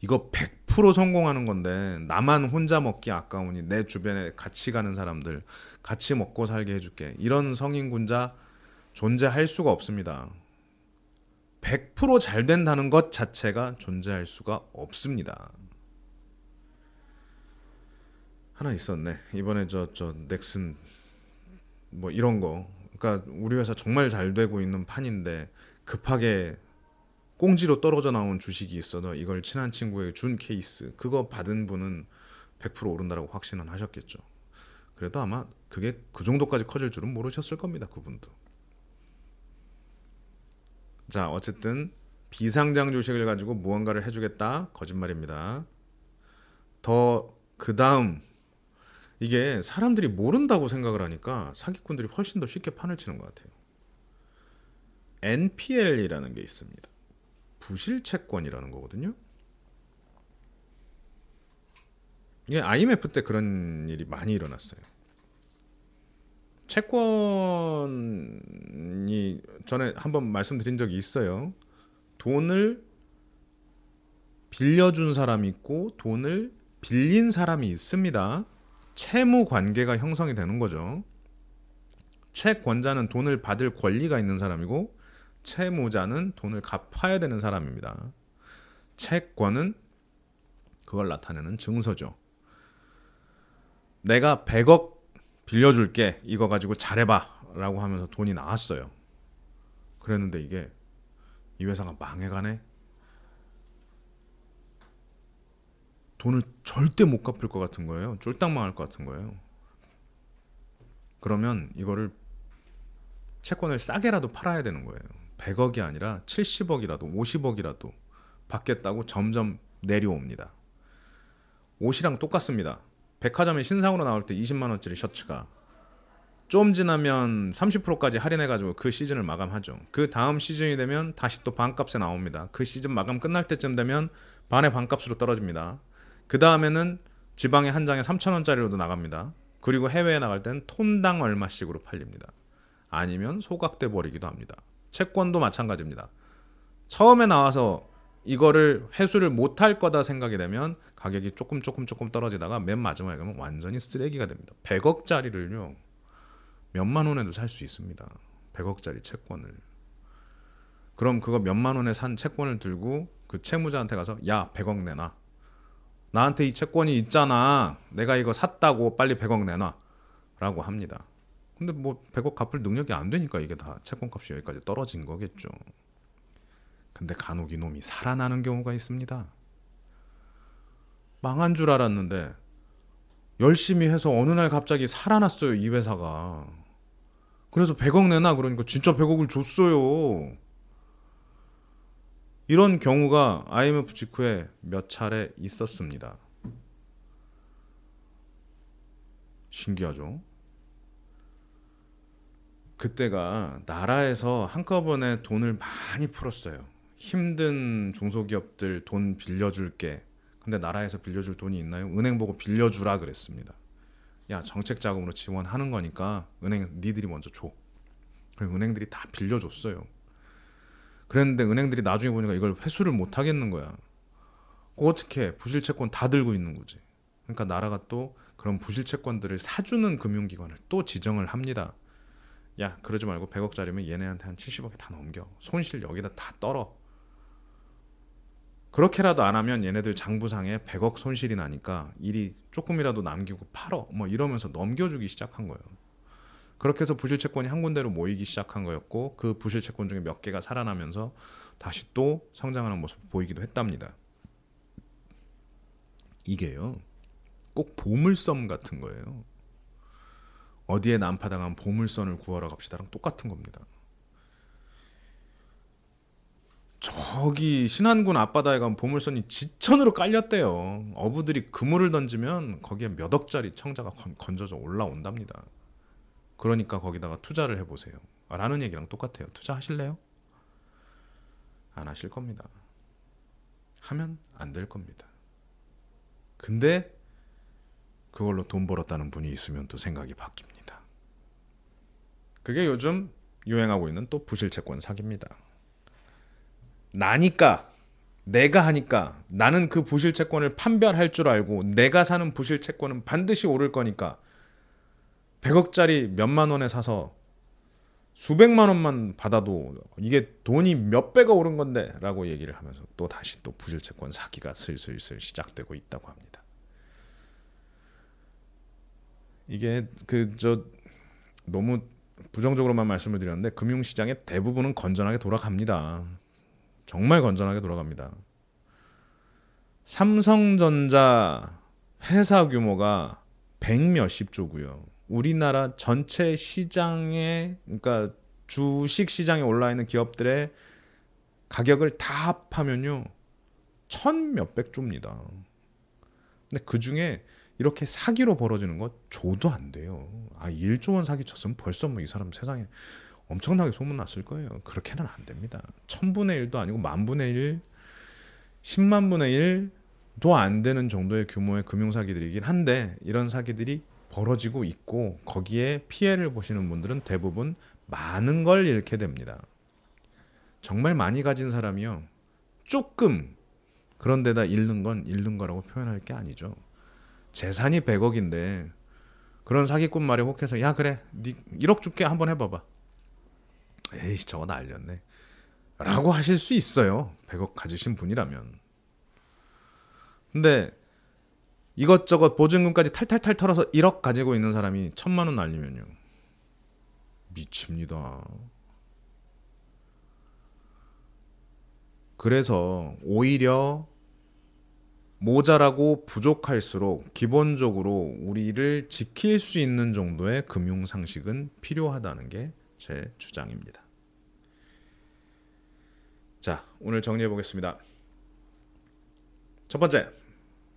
이거 100% 성공하는 건데 나만 혼자 먹기 아까우니 내 주변에 같이 가는 사람들 같이 먹고 살게 해줄게. 이런 성인 군자 존재할 수가 없습니다. 100%잘 된다는 것 자체가 존재할 수가 없습니다. 하나 있었네. 이번에 저 저 넥슨 뭐 이런 거. 그러니까 우리 회사 정말 잘 되고 있는 판인데 급하게 꽁지로 떨어져 나온 주식이 있어서 이걸 친한 친구에게 준 케이스. 그거 받은 분은 100% 오른다라고 확신은 하셨겠죠. 그래도 아마 그게 그 정도까지 커질 줄은 모르셨을 겁니다. 그분도. 자, 어쨌든 비상장 주식을 가지고 무언가를 해주겠다 거짓말입니다. 더 그 다음 이게 사람들이 모른다고 생각을 하니까 사기꾼들이 훨씬 더 쉽게 판을 치는 것 같아요. NPL이라는 게 있습니다. 부실 채권이라는 거거든요. 이게 IMF 때 그런 일이 많이 일어났어요. 채권이 전에 한번 말씀드린 적이 있어요. 돈을 빌려준 사람이 있고 돈을 빌린 사람이 있습니다. 채무 관계가 형성이 되는 거죠. 채권자는 돈을 받을 권리가 있는 사람이고 채무자는 돈을 갚아야 되는 사람입니다. 채권은 그걸 나타내는 증서죠. 내가 100억 빌려줄게 이거 가지고 잘해봐라고 하면서 돈이 나왔어요. 그랬는데 이게 이 회사가 망해가네. 돈을 절대 못 갚을 것 같은 거예요. 쫄딱 망할 것 같은 거예요. 그러면 이거를 채권을 싸게라도 팔아야 되는 거예요. 100억이 아니라 70억이라도 50억이라도 받겠다고 점점 내려옵니다. 옷이랑 똑같습니다. 백화점에 신상으로 나올 때 20만 원짜리 셔츠가 좀 지나면 30%까지 할인해가지고 그 시즌을 마감하죠. 그 다음 시즌이 되면 다시 또 반값에 나옵니다. 그 시즌 마감 끝날 때쯤 되면 반의 반값으로 떨어집니다. 그 다음에는 지방에 한 장에 3천 원짜리로도 나갑니다. 그리고 해외에 나갈 때는 톤당 얼마씩으로 팔립니다. 아니면 소각돼 버리기도 합니다. 채권도 마찬가지입니다. 처음에 나와서 이거를 회수를 못할 거다 생각이 되면 가격이 조금 조금 조금 떨어지다가 맨 마지막에 가면 완전히 쓰레기가 됩니다. 100억짜리를요. 몇만 원에도 살 수 있습니다. 100억짜리 채권을. 그럼 그거 몇만 원에 산 채권을 들고 그 채무자한테 가서 야 100억 내놔. 나한테 이 채권이 있잖아. 내가 이거 샀다고 빨리 100억 내놔. 라고 합니다. 근데 뭐 100억 갚을 능력이 안 되니까 이게 다 채권값이 여기까지 떨어진 거겠죠. 근데 간혹 이놈이 살아나는 경우가 있습니다. 망한 줄 알았는데 열심히 해서 어느 날 갑자기 살아났어요, 이 회사가. 그래서 100억 내놔 그러니까 진짜 100억을 줬어요. 이런 경우가 IMF 직후에 몇 차례 있었습니다. 신기하죠? 그때가 나라에서 한꺼번에 돈을 많이 풀었어요. 힘든 중소기업들 돈 빌려줄게. 근데 나라에서 빌려줄 돈이 있나요? 은행 보고 빌려주라 그랬습니다. 야 정책 자금으로 지원하는 거니까 은행 니들이 먼저 줘. 그리고 은행들이 다 빌려줬어요. 그랬는데 은행들이 나중에 보니까 이걸 회수를 못 하겠는 거야. 어떻게 부실 채권 다 들고 있는 거지. 그러니까 나라가 또 그런 부실 채권들을 사주는 금융기관을 또 지정을 합니다. 야 그러지 말고 100억짜리면 얘네한테 한 70억에 다 넘겨. 손실 여기다 다 떨어. 그렇게라도 안 하면 얘네들 장부상에 100억 손실이 나니까 일이 조금이라도 남기고 팔어 뭐 이러면서 넘겨주기 시작한 거예요. 그렇게 해서 부실 채권이 한 군데로 모이기 시작한 거였고 그 부실 채권 중에 몇 개가 살아나면서 다시 또 성장하는 모습 보이기도 했답니다. 이게요. 꼭 보물섬 같은 거예요. 어디에 난파당한 보물선을 구하러 갑시다랑 똑같은 겁니다. 저기 신안군 앞바다에 가면 보물선이 지천으로 깔렸대요. 어부들이 그물을 던지면 거기에 몇 억짜리 청자가 건, 져져 올라온답니다. 그러니까 거기다가 투자를 해보세요. 라는 얘기랑 똑같아요. 투자하실래요? 안 하실 겁니다. 하면 안 될 겁니다. 근데 그걸로 돈 벌었다는 분이 있으면 또 생각이 바뀝니다. 그게 요즘 유행하고 있는 또 부실 채권 사기입니다. 나니까 내가 하니까 나는 그 부실 채권을 판별할 줄 알고 내가 사는 부실 채권은 반드시 오를 거니까 100억짜리 몇만 원에 사서 수백만 원만 받아도 이게 돈이 몇 배가 오른 건데 라고 얘기를 하면서 또 다시 또 부실 채권 사기가 슬슬슬 시작되고 있다고 합니다. 이게 그 저 너무 부정적으로만 말씀을 드렸는데 금융시장의 대부분은 건전하게 돌아갑니다. 정말 건전하게 돌아갑니다. 삼성전자 회사 규모가 백 몇십 조고요. 우리나라 전체 시장에 그러니까 주식 시장에 올라 있는 기업들의 가격을 다 합하면요. 천 몇백 조입니다. 근데 그 중에 이렇게 사기로 벌어지는 거 조도 안 돼요. 아, 1조 원 사기 쳤으면 벌써 뭐 이 사람 세상에 엄청나게 소문났을 거예요. 그렇게는 안 됩니다. 천분의 일도 아니고 만분의 일, 십만분의 일도 안 되는 정도의 규모의 금융사기들이긴 한데 이런 사기들이 벌어지고 있고 거기에 피해를 보시는 분들은 대부분 많은 걸 잃게 됩니다. 정말 많이 가진 사람이요. 조금 그런 데다 잃는 건 잃는 거라고 표현할 게 아니죠. 재산이 100억인데 그런 사기꾼 말에 혹해서 야 그래 니 1억 줄게 한번 해봐봐 에이 저거 날렸네. 라고 하실 수 있어요. 100억 가지신 분이라면. 근데 이것저것 보증금까지 탈탈탈 털어서 1억 가지고 있는 사람이 천만 원 날리면요. 미칩니다. 그래서 오히려 모자라고 부족할수록 기본적으로 우리를 지킬 수 있는 정도의 금융 상식은 필요하다는 게 제 주장입니다. 자, 오늘 정리해 보겠습니다. 첫 번째,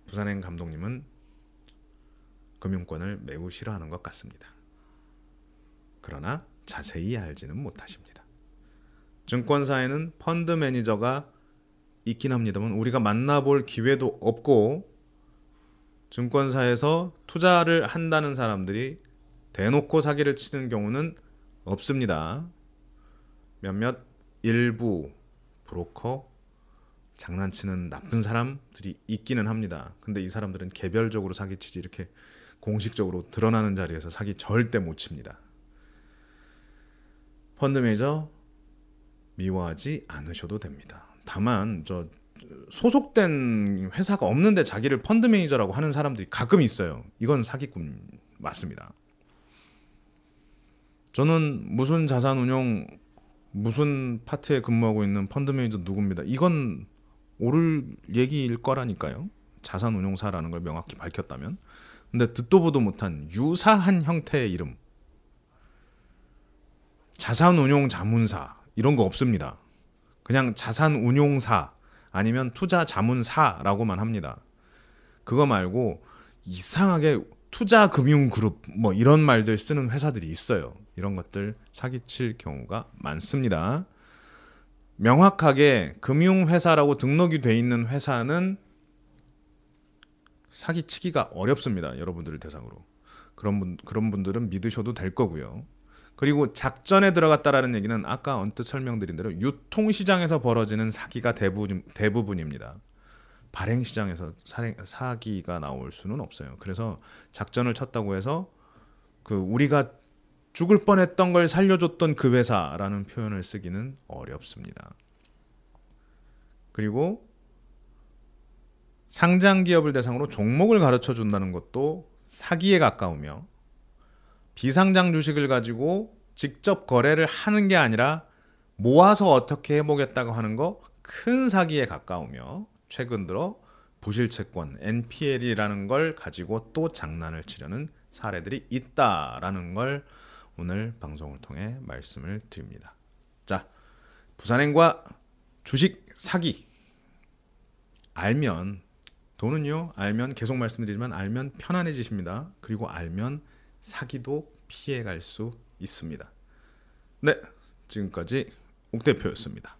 부산행 감독님은 금융권을 매우 싫어하는 것 같습니다. 그러나 자세히 알지는 못하십니다. 증권사에는 펀드 매니저가 있긴 합니다만 우리가 만나볼 기회도 없고 증권사에서 투자를 한다는 사람들이 대놓고 사기를 치는 경우는 없습니다. 몇몇 일부 브로커 장난치는 나쁜 사람들이 있기는 합니다. 근데 이 사람들은 개별적으로 사기치지 이렇게 공식적으로 드러나는 자리에서 사기 절대 못 칩니다. 펀드 매니저 미워하지 않으셔도 됩니다. 다만 저 소속된 회사가 없는데 자기를 펀드 매니저라고 하는 사람들이 가끔 있어요. 이건 사기꾼 맞습니다. 저는 무슨 자산 운용 무슨 파트에 근무하고 있는 펀드 매니저 누굽니다. 이건 옳을 얘기일 거라니까요. 자산 운용사라는 걸 명확히 밝혔다면. 근데 듣도 보도 못한 유사한 형태의 이름. 자산 운용 자문사 이런 거 없습니다. 그냥 자산 운용사 아니면 투자 자문사라고만 합니다. 그거 말고 이상하게 투자 금융 그룹 뭐 이런 말들 쓰는 회사들이 있어요. 이런 것들 사기칠 경우가 많습니다. 명확하게 금융 회사라고 등록이 돼 있는 회사는 사기치기가 어렵습니다. 여러분들을 대상으로. 그런 분 그런 분들은 믿으셔도 될 거고요. 그리고 작전에 들어갔다라는 얘기는 아까 언뜻 설명드린 대로 유통 시장에서 벌어지는 사기가 대부분 대부분입니다. 발행 시장에서 사기가 나올 수는 없어요. 그래서 작전을 쳤다고 해서 그 우리가 죽을 뻔했던 걸 살려줬던 그 회사라는 표현을 쓰기는 어렵습니다. 그리고 상장 기업을 대상으로 종목을 가르쳐 준다는 것도 사기에 가까우며 비상장 주식을 가지고 직접 거래를 하는 게 아니라 모아서 어떻게 해보겠다고 하는 거 큰 사기에 가까우며 최근 들어 부실 채권 NPL이라는 걸 가지고 또 장난을 치려는 사례들이 있다라는 걸 오늘 방송을 통해 말씀을 드립니다. 자, 부산행과 주식 사기 알면 돈은요 알면 계속 말씀드리지만 알면 편안해지십니다. 그리고 알면 사기도 피해갈 수 있습니다. 네, 지금까지 옥 대표였습니다.